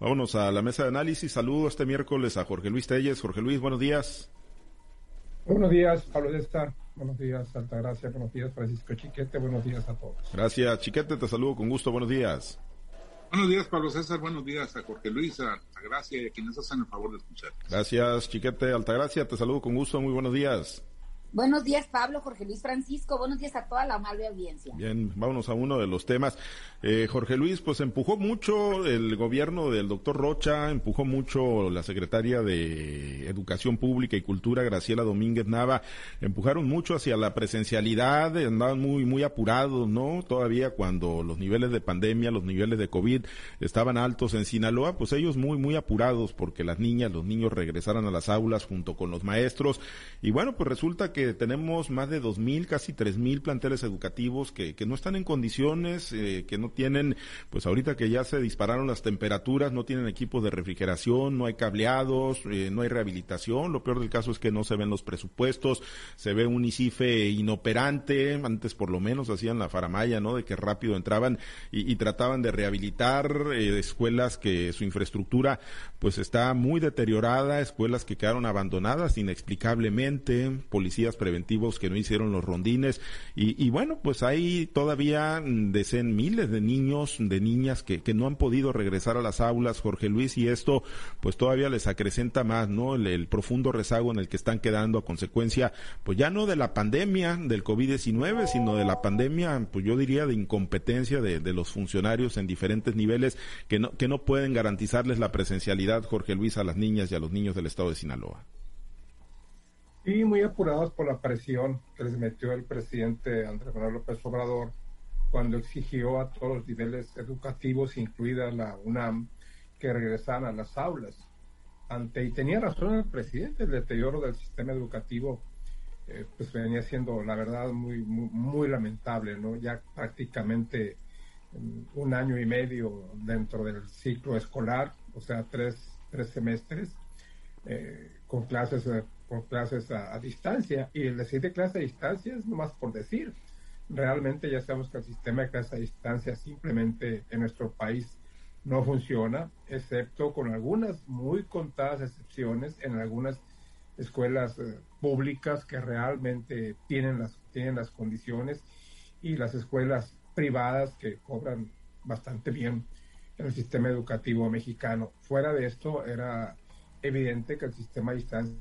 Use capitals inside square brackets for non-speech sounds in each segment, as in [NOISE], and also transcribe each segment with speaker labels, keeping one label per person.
Speaker 1: Vámonos a la mesa de análisis. Saludo este miércoles a Jorge Luis Telles. Jorge Luis, buenos días.
Speaker 2: Buenos días, Pablo César. Buenos días, Altagracia. Buenos días, Francisco Chiquete. Buenos días a todos.
Speaker 1: Gracias, Chiquete. Te saludo con gusto. Buenos días.
Speaker 3: Buenos días, Pablo César. Buenos días a Jorge Luis, a Altagracia y a quienes hacen el favor de escuchar.
Speaker 1: Gracias, Chiquete. Altagracia, te saludo con gusto. Muy buenos días.
Speaker 4: Buenos días, Pablo, Jorge Luis Francisco. Buenos días a toda la amable audiencia.
Speaker 1: Bien, vámonos a uno de los temas. Eh, Jorge Luis, pues empujó mucho el gobierno del doctor Rocha, empujó mucho la secretaria de Educación Pública y Cultura, Graciela Domínguez Nava, empujaron mucho hacia la presencialidad, andaban muy, muy apurados, ¿no? Todavía cuando los niveles de pandemia, los niveles de COVID estaban altos en Sinaloa, pues ellos muy, muy apurados porque las niñas, los niños regresaran a las aulas junto con los maestros. Y bueno, pues resulta que tenemos más de dos mil, casi tres mil planteles educativos que, no están en condiciones, eh, que no tienen, pues ahorita que ya se dispararon las temperaturas, no tienen equipos de refrigeración, no hay cableados, eh, no hay rehabilitación. Lo peor del caso es que no se ven los presupuestos, se ve un ICIFE inoperante, antes por lo menos hacían la faramaya, ¿no? De que rápido entraban y, y trataban de rehabilitar eh, escuelas que su infraestructura pues está muy deteriorada, escuelas que quedaron abandonadas inexplicablemente, policías preventivos que no hicieron los rondines y, bueno, pues hay todavía decen miles de niños, de niñas que, no han podido regresar a las aulas, Jorge Luis, y esto pues todavía les acrecenta más, ¿no? El, el profundo rezago en el que están quedando a consecuencia, pues ya no de la pandemia del COVID-19, sino de la pandemia, pues yo diría de incompetencia de, de los funcionarios en diferentes niveles que no, que no pueden garantizarles la presencialidad, Jorge Luis, a las niñas y a los niños del estado de Sinaloa.
Speaker 2: Y muy apurados por la presión que les metió el presidente Andrés Manuel López Obrador cuando exigió a todos los niveles educativos, incluida la UNAM, que regresaran a las aulas. Ante, y tenía razón el presidente, el deterioro del sistema educativo eh, pues venía siendo, la verdad, muy, muy, muy lamentable, ¿no? Ya prácticamente um, un año y medio dentro del ciclo escolar, o sea, tres, tres semestres, eh, con clases, con clases a, a, distancia. Y el decir de clase a distancia es nomás por decir. Realmente ya sabemos que el sistema de clase a distancia simplemente en nuestro país no funciona, excepto con algunas muy contadas excepciones en algunas escuelas eh, públicas que realmente tienen las, tienen las condiciones y las escuelas privadas que cobran bastante bien en el sistema educativo mexicano. Fuera de esto, era evidente que el sistema de distancia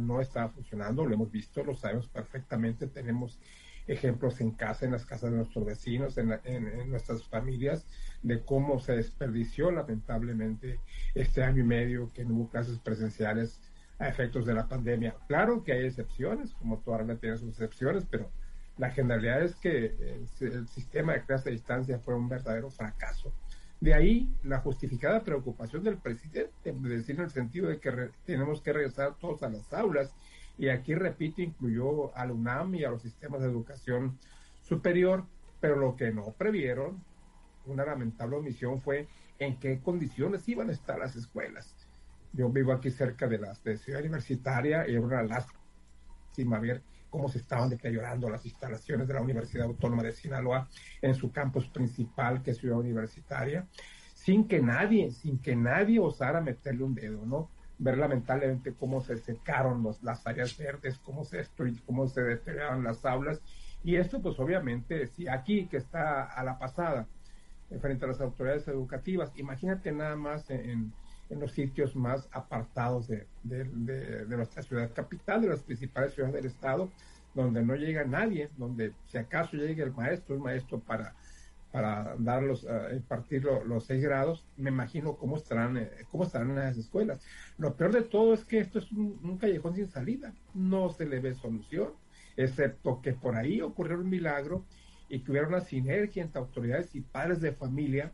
Speaker 2: no estaba funcionando, lo hemos visto, lo sabemos perfectamente, tenemos ejemplos en casa, en las casas de nuestros vecinos, en, la, en, en, nuestras familias, de cómo se desperdició lamentablemente este año y medio que no hubo clases presenciales a efectos de la pandemia. Claro que hay excepciones, como toda la tiene sus excepciones, pero la generalidad es que el, el sistema de clase a distancia fue un verdadero fracaso. De ahí la justificada preocupación del presidente, es decir, en el sentido de que re, tenemos que regresar todos a las aulas, y aquí, repito, incluyó al UNAM y a los sistemas de educación superior, pero lo que no previeron, una lamentable omisión, fue en qué condiciones iban a estar las escuelas. Yo vivo aquí cerca de la de ciudad universitaria y era una lástima ver cómo se estaban deteriorando las instalaciones de la Universidad Autónoma de Sinaloa en su campus principal, que es ciudad universitaria, sin que nadie, sin que nadie osara meterle un dedo, ¿no? ver lamentablemente cómo se secaron las áreas verdes, cómo se, cómo se deterioraron las aulas. Y esto, pues obviamente, si aquí que está a la pasada, eh, frente a las autoridades educativas, imagínate nada más en los sitios más apartados de, de, de, de, nuestra ciudad capital, de las principales ciudades del estado, donde no llega nadie, donde si acaso llega el maestro, el maestro para para darlos, uh, impartir lo, los seis grados, me imagino cómo estarán, eh, cómo estarán en las escuelas. Lo peor de todo es que esto es un, un, callejón sin salida, no se le ve solución, excepto que por ahí ocurrió un milagro y que hubiera una sinergia entre autoridades y padres de familia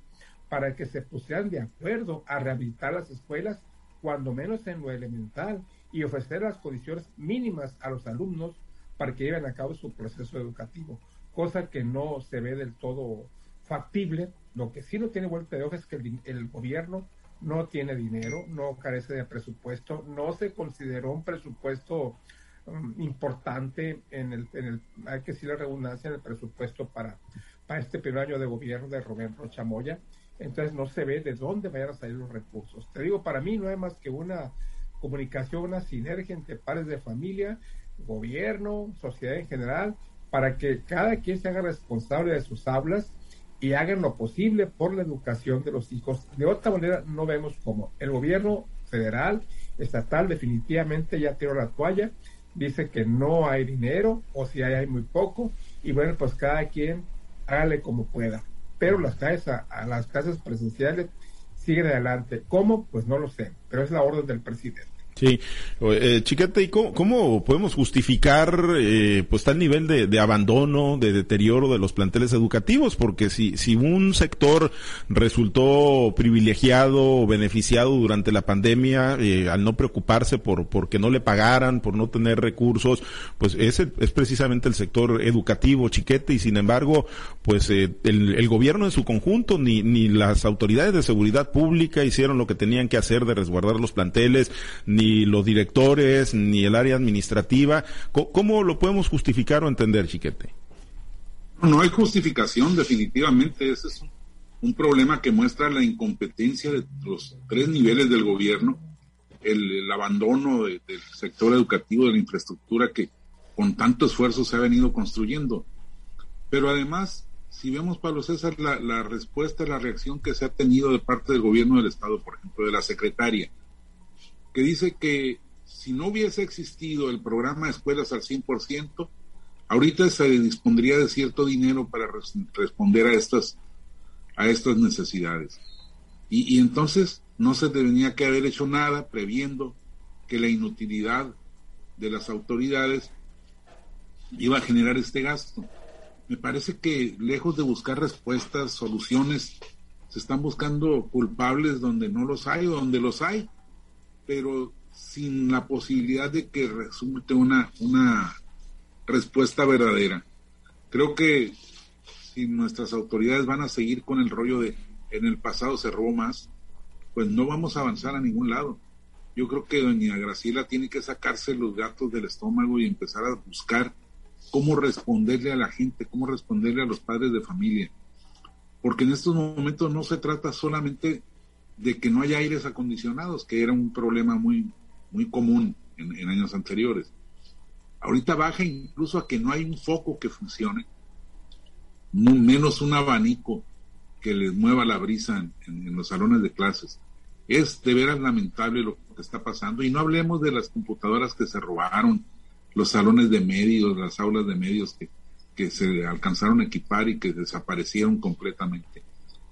Speaker 2: para que se pusieran de acuerdo a rehabilitar las escuelas, cuando menos en lo elemental, y ofrecer las condiciones mínimas a los alumnos para que lleven a cabo su proceso educativo, cosa que no se ve del todo factible. Lo que sí no tiene vuelta de hoja es que el, gobierno no tiene dinero, no carece de presupuesto, no se consideró un presupuesto um, importante en el, en el, hay que decir la redundancia, en el presupuesto para, para este primer año de gobierno de Rubén Rocha Moya. Entonces no se ve de dónde vayan a salir los recursos. Te digo, para mí no hay más que una comunicación, una sinergia entre pares de familia, gobierno, sociedad en general, para que cada quien se haga responsable de sus hablas y hagan lo posible por la educación de los hijos. De otra manera, no vemos cómo. El gobierno federal, estatal, definitivamente ya tiró la toalla, dice que no hay dinero, o si hay, hay muy poco, y bueno, pues cada quien hágale como pueda. Pero las casas, a las casas presenciales siguen adelante. ¿Cómo? Pues no lo sé, pero es la orden del presidente.
Speaker 1: Sí, eh, Chiquete, ¿y cómo, podemos justificar eh, pues tal nivel de, abandono, de deterioro de los planteles educativos? Porque si, si un sector resultó privilegiado o beneficiado durante la pandemia eh, al no preocuparse por porque no le pagaran, por no tener recursos, pues ese es precisamente el sector educativo, Chiquete, y sin embargo, pues el, el gobierno en su conjunto ni, ni las autoridades de seguridad pública hicieron lo que tenían que hacer de resguardar los planteles, ni ni los directores, ni el área administrativa. ¿Cómo, lo podemos justificar o entender, Chiquete?
Speaker 3: No hay justificación, definitivamente. Ese es un, problema que muestra la incompetencia de los tres niveles del gobierno, el, abandono del sector educativo, de la infraestructura que con tanto esfuerzo se ha venido construyendo. Pero además, si vemos, Pablo César, la, la respuesta, la reacción que se ha tenido de parte del gobierno del Estado, por ejemplo, de la secretaria, que dice que si no hubiese existido el programa de escuelas al 100%, ahorita se dispondría de cierto dinero para responder a estas, a estas necesidades. Y, y, entonces no se tenía que haber hecho nada previendo que la inutilidad de las autoridades iba a generar este gasto. Me parece que lejos de buscar respuestas, soluciones, se están buscando culpables donde no los hay o donde los hay pero sin la posibilidad de que resulte una, una respuesta verdadera. Creo que si nuestras autoridades van a seguir con el rollo de en el pasado se robó más, pues no vamos a avanzar a ningún lado. Yo creo que doña Graciela tiene que sacarse los gatos del estómago y empezar a buscar cómo responderle a la gente, cómo responderle a los padres de familia. Porque en estos momentos no se trata solamente de que no haya aires acondicionados, que era un problema muy, muy común en, años anteriores. Ahorita baja incluso a que no hay un foco que funcione, menos un abanico que les mueva la brisa en, los salones de clases. Es de veras lamentable lo que está pasando y no hablemos de las computadoras que se robaron, los salones de medios, las aulas de medios que, que se alcanzaron a equipar y que desaparecieron completamente.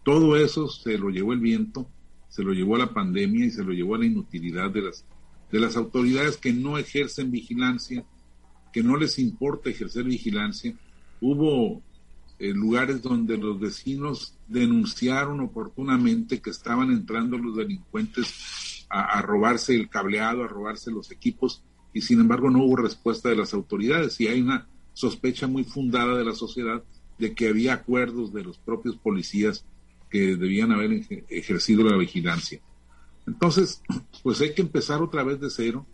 Speaker 3: Todo eso se lo llevó el viento se lo llevó a la pandemia y se lo llevó a la inutilidad de las, de las autoridades que no ejercen vigilancia, que no les importa ejercer vigilancia. Hubo eh, lugares donde los vecinos denunciaron oportunamente que estaban entrando los delincuentes a, a, robarse el cableado, a robarse los equipos, y sin embargo no hubo respuesta de las autoridades. Y hay una sospecha muy fundada de la sociedad de que había acuerdos de los propios policías que debían haber ejercido la vigilancia. Entonces, pues hay que empezar otra vez de cero,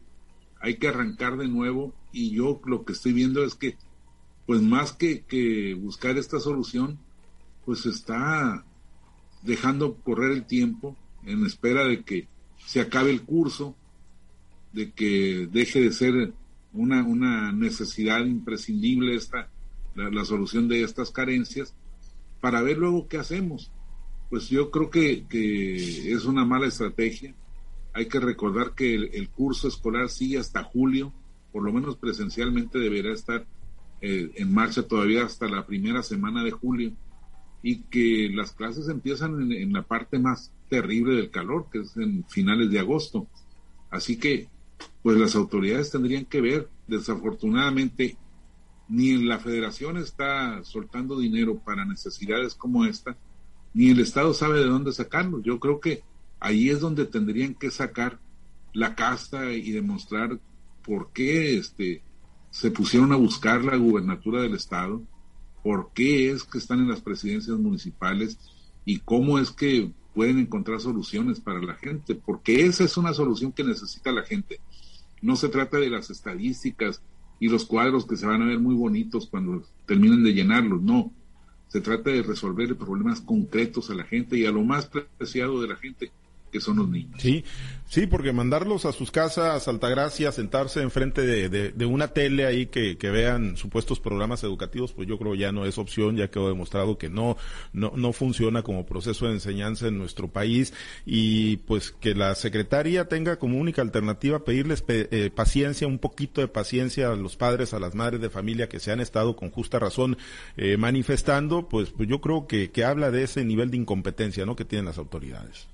Speaker 3: hay que arrancar de nuevo y yo lo que estoy viendo es que, pues más que, que buscar esta solución, pues está dejando correr el tiempo en espera de que se acabe el curso, de que deje de ser una, una necesidad imprescindible esta, la solución de estas carencias, para ver luego qué hacemos pues yo creo que, es una mala estrategia. Hay que recordar que el, curso escolar sigue hasta julio, por lo menos presencialmente deberá estar eh, en marcha todavía hasta la primera semana de julio y que las clases empiezan en, en, la parte más terrible del calor, que es en finales de agosto. Así que, pues las autoridades tendrían que ver, desafortunadamente, ni la federación está soltando dinero para necesidades como esta, ni el Estado sabe de dónde sacarlo. Yo creo que ahí es donde tendrían que sacar la casta y demostrar por qué este, se pusieron a buscar la gubernatura del Estado, por qué es que están en las presidencias municipales y cómo es que pueden encontrar soluciones para la gente, porque esa es una solución que necesita la gente. No se trata de las estadísticas y los cuadros que se van a ver muy bonitos cuando terminen de llenarlos, no se trata de resolver problemas concretos a la gente y a lo más preciado de la gente, que son los niños.
Speaker 1: Sí, sí, porque mandarlos a sus casas, Altagracia, sentarse enfrente de, una tele ahí que, vean supuestos programas educativos, pues yo creo ya no es opción, ya quedó demostrado que no, no, no funciona como proceso de enseñanza en nuestro país y pues que la secretaria tenga como única alternativa pedirles eh, paciencia, un poquito de paciencia a los padres, a las madres de familia que se han estado con justa razón eh, manifestando, pues, pues yo creo que, que habla de ese nivel de incompetencia, ¿no? que tienen las autoridades.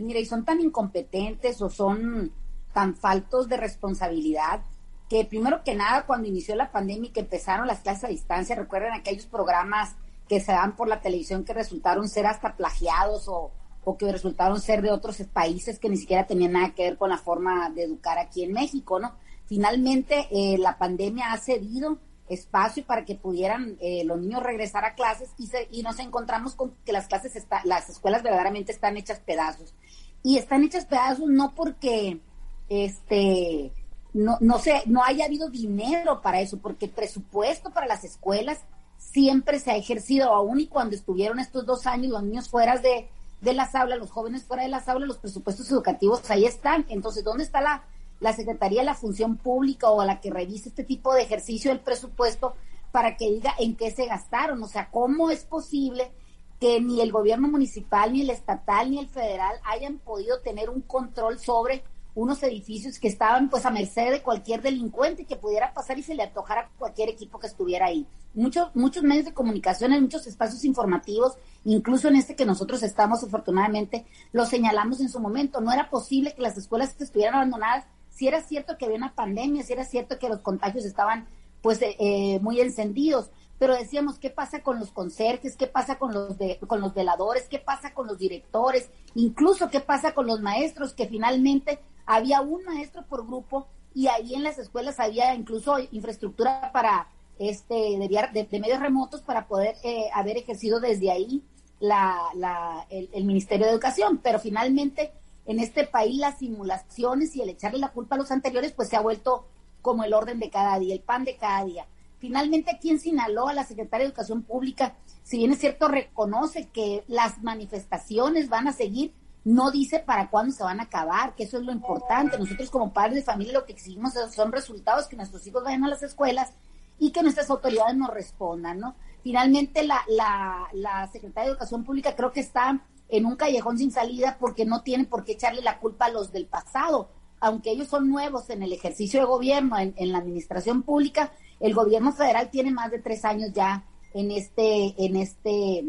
Speaker 4: Mira, y son tan incompetentes o son tan faltos de responsabilidad que primero que nada cuando inició la pandemia y que empezaron las clases a distancia, recuerden aquellos programas que se dan por la televisión que resultaron ser hasta plagiados o, o que resultaron ser de otros países que ni siquiera tenían nada que ver con la forma de educar aquí en México, ¿no? Finalmente, eh, la pandemia ha cedido espacio para que pudieran eh, los niños regresar a clases y, y nos encontramos con que las clases, está, las escuelas verdaderamente están hechas pedazos. Y están hechas pedazos no porque este no, no sé, no haya habido dinero para eso, porque el presupuesto para las escuelas siempre se ha ejercido, aún y cuando estuvieron estos dos años los niños fuera de, de las aulas, los jóvenes fuera de las aulas, los presupuestos educativos ahí están. Entonces, ¿dónde está la, la Secretaría de la Función Pública o a la que revise este tipo de ejercicio del presupuesto para que diga en qué se gastaron. O sea, ¿cómo es posible que ni el gobierno municipal, ni el estatal, ni el federal hayan podido tener un control sobre unos edificios que estaban pues a merced de cualquier delincuente que pudiera pasar y se le antojara a cualquier equipo que estuviera ahí. Muchos, muchos medios de comunicación, en muchos espacios informativos, incluso en este que nosotros estamos afortunadamente, lo señalamos en su momento. No era posible que las escuelas estuvieran abandonadas si era cierto que había una pandemia, si era cierto que los contagios estaban pues eh, eh, muy encendidos, pero decíamos, ¿qué pasa con los conserjes? ¿Qué pasa con los, de, con los veladores? ¿Qué pasa con los directores? Incluso, ¿qué pasa con los maestros? Que finalmente había un maestro por grupo y ahí en las escuelas había incluso infraestructura para este de, de, medios remotos para poder eh, haber ejercido desde ahí la, el, Ministerio de Educación, pero finalmente en este país las simulaciones y el echarle la culpa a los anteriores, pues se ha vuelto como el orden de cada día, el pan de cada día. Finalmente, aquí en Sinaloa, la Secretaria de Educación Pública, si bien es cierto, reconoce que las manifestaciones van a seguir, no dice para cuándo se van a acabar, que eso es lo importante. Nosotros como padres de familia lo que exigimos son resultados, que nuestros hijos vayan a las escuelas y que nuestras autoridades nos respondan, ¿no? Finalmente, la, la, la Secretaria de Educación Pública creo que está en un callejón sin salida porque no tienen por qué echarle la culpa a los del pasado. Aunque ellos son nuevos en el ejercicio de gobierno, en, la administración pública, el gobierno federal tiene más de tres años ya en este, en este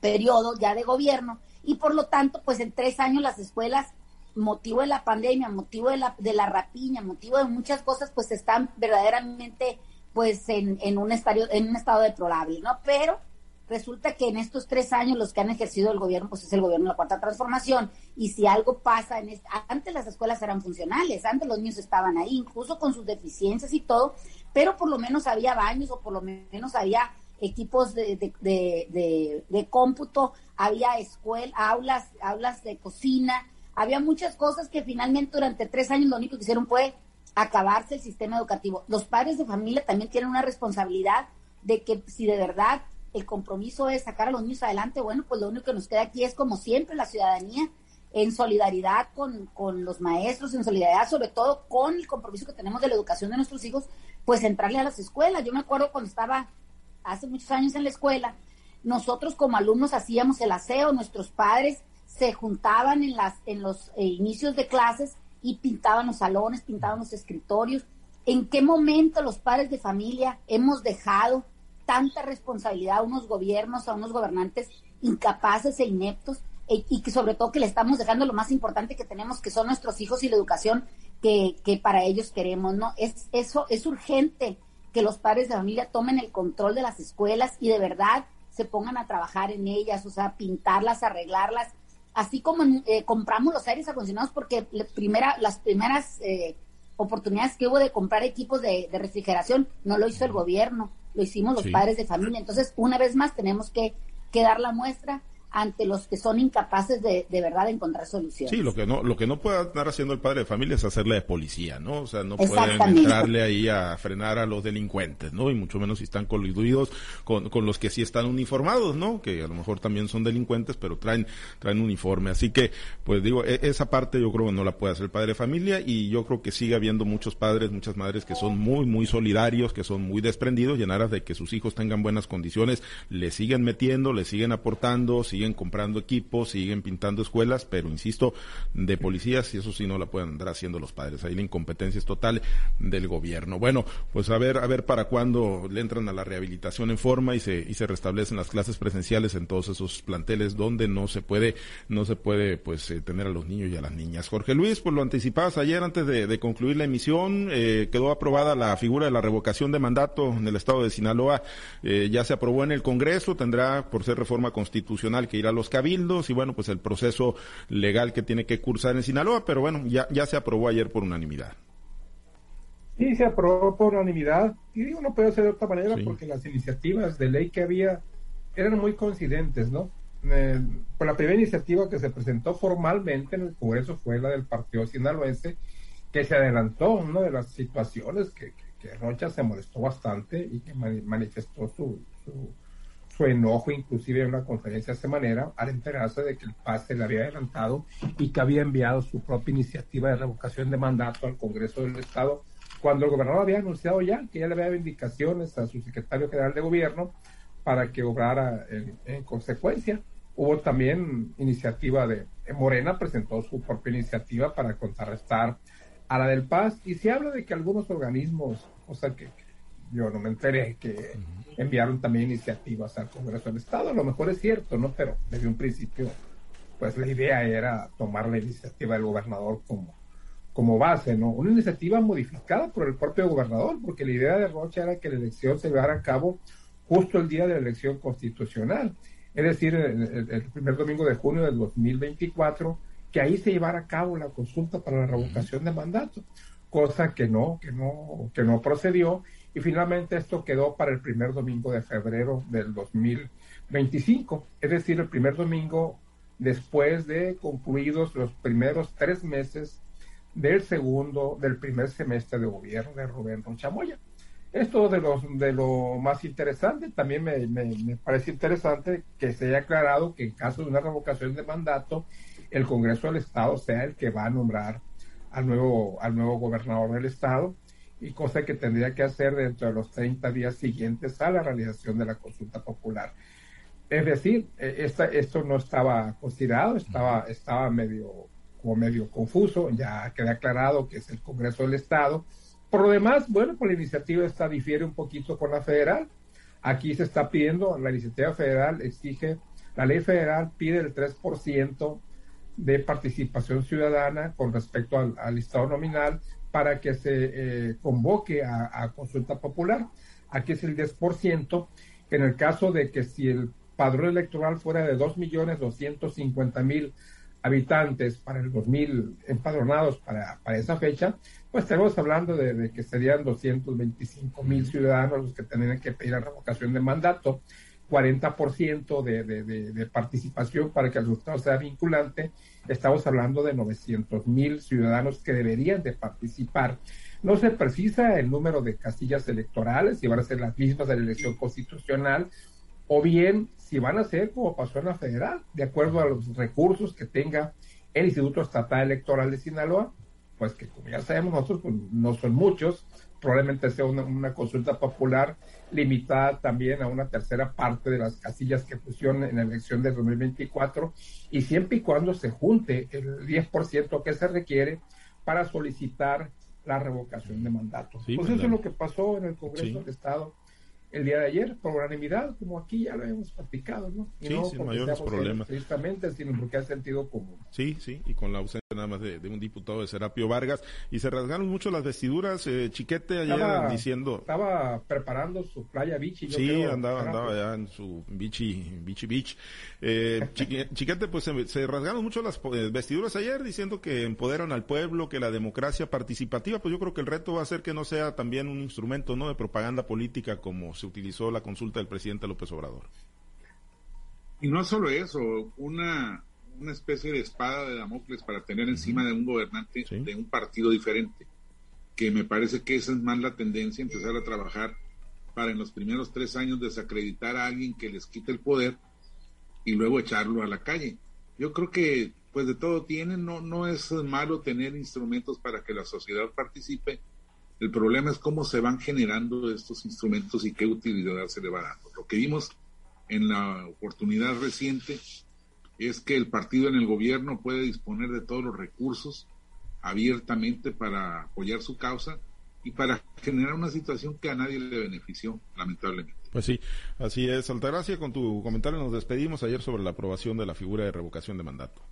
Speaker 4: periodo ya de gobierno y por lo tanto, pues en tres años las escuelas, motivo de la pandemia, motivo de la, de la rapiña, motivo de muchas cosas, pues están verdaderamente pues en, en un estadio, en un estado deplorable, ¿no? Pero Resulta que en estos tres años los que han ejercido el gobierno, pues es el gobierno de la Cuarta Transformación. Y si algo pasa, en antes las escuelas eran funcionales, antes los niños estaban ahí, incluso con sus deficiencias y todo, pero por lo menos había baños o por lo menos había equipos de, de, de, cómputo, había escuelas, aulas, aulas de cocina, había muchas cosas que finalmente durante tres años lo único que hicieron fue acabarse el sistema educativo. Los padres de familia también tienen una responsabilidad de que si de verdad el compromiso es sacar a los niños adelante, bueno, pues lo único que nos queda aquí es como siempre la ciudadanía en solidaridad con, con los maestros, en solidaridad sobre todo con el compromiso que tenemos de la educación de nuestros hijos, pues entrarle a las escuelas. Yo me acuerdo cuando estaba hace muchos años en la escuela, nosotros como alumnos hacíamos el aseo, nuestros padres se juntaban en, las, en los eh, inicios de clases y pintaban los salones, pintaban los escritorios. ¿En qué momento los padres de familia hemos dejado tanta responsabilidad a unos gobiernos, a unos gobernantes incapaces e ineptos, e, y que sobre todo que le estamos dejando lo más importante que tenemos, que son nuestros hijos y la educación que, que para ellos queremos, ¿no? Es, eso es urgente que los padres de familia tomen el control de las escuelas y de verdad se pongan a trabajar en ellas, o sea, pintarlas, arreglarlas, así como eh, compramos los aires acondicionados porque la primera, las primeras eh, oportunidades que hubo de comprar equipos de, refrigeración no lo hizo el gobierno, lo hicimos los padres de familia. Entonces, una vez más, tenemos que, que dar la muestra. Ante los que son incapaces de, de verdad encontrar soluciones.
Speaker 1: Sí, lo que no lo que no puede estar haciendo el padre de familia es hacerle de policía, ¿no? O sea, no pueden entrarle ahí a frenar a los delincuentes, ¿no? Y mucho menos si están coludidos con, con los que sí están uniformados, ¿no? Que a lo mejor también son delincuentes, pero traen traen uniforme. Así que, pues digo, e, esa parte yo creo que no la puede hacer el padre de familia y yo creo que sigue habiendo muchos padres, muchas madres que son muy, muy solidarios, que son muy desprendidos y en aras de que sus hijos tengan buenas condiciones, le siguen metiendo, le siguen aportando, siguen comprando equipos, siguen pintando escuelas, pero insisto, de policías, y eso sí no la pueden andar haciendo los padres. Ahí la incompetencia es total del gobierno. Bueno, pues a ver, a ver para cuándo le entran a la rehabilitación en forma y se, y se restablecen las clases presenciales en todos esos planteles donde no se puede, no se puede, pues, eh, tener a los niños y a las niñas. Jorge Luis, pues lo anticipabas ayer antes de, concluir la emisión, eh, quedó aprobada la figura de la revocación de mandato en el estado de Sinaloa, eh, ya se aprobó en el Congreso, tendrá por ser reforma constitucional que ir a los cabildos y bueno, pues el proceso legal que tiene que cursar en Sinaloa, pero bueno, ya, ya se aprobó ayer por unanimidad.
Speaker 2: Sí, se aprobó por unanimidad y digo, no puede ser de otra manera porque las iniciativas de ley que había eran muy coincidentes, ¿no? Eh, por la primera iniciativa que se presentó formalmente en el Congreso fue la del Partido Sinaloense, que se adelantó una de las situaciones que, que, Rocha se molestó bastante y que manifestó su, su enojo inclusive en una conferencia de esta manera al enterarse de que el PAS se le había adelantado y que había enviado su propia iniciativa de revocación de mandato al Congreso del Estado cuando el gobernador había anunciado ya que ya le había indicaciones a su secretario general de gobierno para que obrara en, consecuencia. Hubo también iniciativa de Morena, presentó su propia iniciativa para contrarrestar a la del Paz y se habla de que algunos organismos, o sea que yo no me enteré que enviaron también iniciativas al Congreso del Estado. A lo mejor es cierto, ¿no? Pero desde un principio, pues la idea era tomar la iniciativa del gobernador como, como base, ¿no? Una iniciativa modificada por el propio gobernador, porque la idea de Rocha era que la elección se llevara a cabo justo el día de la elección constitucional, es decir, el, el primer domingo de junio del 2024, que ahí se llevara a cabo la consulta para la revocación de mandato, cosa que no, que no, que no procedió y finalmente esto quedó para el primer domingo de febrero del 2025, es decir, el primer domingo después de concluidos los primeros tres meses del segundo, del primer semestre de gobierno de Rubén Rochamoya. Esto de, los, de lo más interesante, también me, me, parece interesante que se haya aclarado que en caso de una revocación de mandato, el Congreso del Estado sea el que va a nombrar al nuevo, al nuevo gobernador del Estado y cosa que tendría que hacer dentro de los 30 días siguientes a la realización de la consulta popular. Es decir, e, esta, esto no estaba considerado, estaba, estaba medio, como medio confuso, ya queda aclarado que es el Congreso del Estado. Por lo demás, bueno, pues la iniciativa esta difiere un poquito con la federal. Aquí se está pidiendo, la iniciativa federal exige, la ley federal pide el 3% de participación ciudadana con respecto al, al listado nominal para que se eh, convoque a, consulta popular. Aquí es el 10%, en el caso de que si el padrón electoral fuera de 2.250.000 habitantes para el 2000 empadronados para, para esa fecha, pues estamos hablando de, que serían 225 mil ciudadanos los que tendrían que pedir la revocación de mandato, 40% de, de, participación para que el resultado sea vinculante estamos hablando de 900 mil ciudadanos que deberían de participar. No se precisa el número de casillas electorales, si van a ser las mismas de la elección constitucional, o bien si van a ser como pasó en la federal, de acuerdo a los recursos que tenga el Instituto Estatal Electoral de Sinaloa, pues que como ya sabemos nosotros, pues, no son muchos, probablemente sea una, consulta popular limitada también a una tercera parte de las casillas que pusieron en la elección del 2024 y siempre y cuando se junte el 10% que se requiere para solicitar la revocación de mandato. pues, pues eso es lo que pasó en el Congreso del Estado el día de ayer por unanimidad, como aquí ya lo hemos platicado, ¿no?
Speaker 1: sí, sin mayores problemas.
Speaker 2: Precisamente, sino porque ha sentido común.
Speaker 1: Sí, sí, y con la ausencia nada más de, un diputado de Serapio Vargas, y se rasgaron mucho las vestiduras, eh, Chiquete ayer diciendo...
Speaker 2: Estaba preparando su playa beach.
Speaker 1: sí, andaba, andaba ya en su bichi, bichi beach. Eh, [LAUGHS] Chiquete, pues se, rasgaron mucho las eh, vestiduras ayer diciendo que empoderan al pueblo, que la democracia participativa, pues yo creo que el reto va a ser que no sea también un instrumento, ¿no?, de propaganda política como se utilizó la consulta del presidente López Obrador.
Speaker 3: Y no solo eso, una, una especie de espada de Damocles para tener encima de un gobernante de un partido diferente, que me parece que esa es más la tendencia, empezar a trabajar para en los primeros tres años desacreditar a alguien que les quite el poder y luego echarlo a la calle. Yo creo que pues de todo tienen, no, no es malo tener instrumentos para que la sociedad participe. El problema es cómo se van generando estos instrumentos y qué utilidad se le va dando. Lo que vimos en la oportunidad reciente es que el partido en el gobierno puede disponer de todos los recursos abiertamente para apoyar su causa y para generar una situación que a nadie le benefició, lamentablemente.
Speaker 1: Pues sí, así es. Altagracia, con tu comentario nos despedimos ayer sobre la aprobación de la figura de revocación de mandato.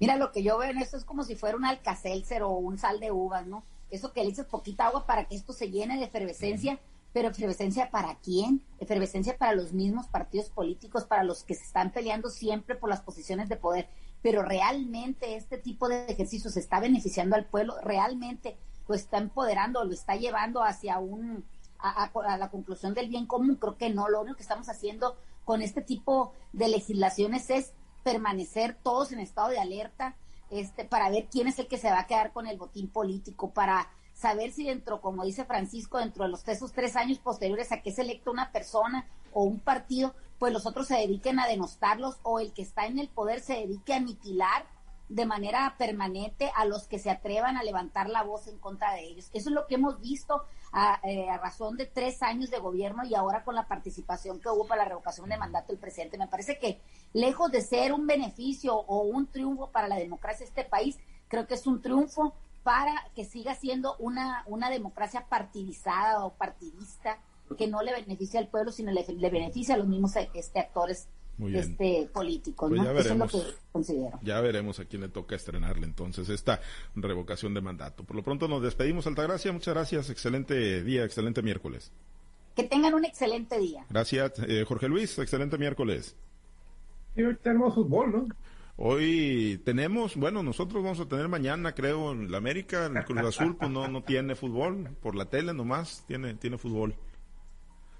Speaker 4: Mira, lo que yo veo en esto es como si fuera un alcacelcer o un sal de uvas, ¿no? Eso que le echas poquita agua para que esto se llene de efervescencia, pero efervescencia para quién? Efervescencia para los mismos partidos políticos, para los que se están peleando siempre por las posiciones de poder. Pero realmente este tipo de ejercicio se está beneficiando al pueblo, realmente lo está empoderando, lo está llevando hacia un a, a, la conclusión del bien común. Creo que no, lo único que estamos haciendo con este tipo de legislaciones es permanecer todos en estado de alerta este, para ver quién es el que se va a quedar con el botín político, para saber si dentro, como dice Francisco, dentro de los esos tres años posteriores a que se electa una persona o un partido, pues los otros se dediquen a denostarlos o el que está en el poder se dedique a aniquilar de manera permanente a los que se atrevan a levantar la voz en contra de ellos. Eso es lo que hemos visto a, eh, a, razón de tres años de gobierno y ahora con la participación que hubo para la revocación de mandato del presidente. Me parece que lejos de ser un beneficio o un triunfo para la democracia de este país, creo que es un triunfo para que siga siendo una, una democracia partidizada o partidista que no le beneficia al pueblo, sino le, le beneficia a los mismos este, actores este político, pues ¿no?
Speaker 1: Eso
Speaker 4: es lo que considero.
Speaker 1: Ya veremos a quién le toca estrenarle entonces esta revocación de mandato. Por lo pronto nos despedimos, Altagracia. Muchas gracias. Excelente día, excelente miércoles.
Speaker 4: Que tengan un excelente día.
Speaker 1: Gracias, eh, Jorge Luis. Excelente miércoles.
Speaker 2: Y hoy tenemos fútbol, ¿no?
Speaker 1: Hoy tenemos, bueno, nosotros vamos a tener mañana, creo, en la América, el Cruz Azul, pues no, no tiene fútbol, por la tele nomás tiene, tiene fútbol.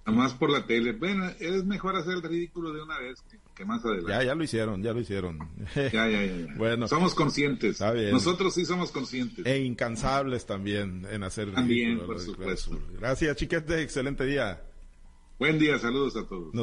Speaker 3: Nomás por la tele. Bueno, es mejor hacer el ridículo de una vez que, más adelante.
Speaker 1: Ya, ya lo hicieron, ya lo hicieron.
Speaker 3: ya, ya, ya, [LAUGHS] Bueno. Somos conscientes. Nosotros sí somos conscientes.
Speaker 1: E incansables también en hacer
Speaker 3: También, por supuesto.
Speaker 1: Gracias, chiquete. Excelente día.
Speaker 3: Buen día, saludos a todos.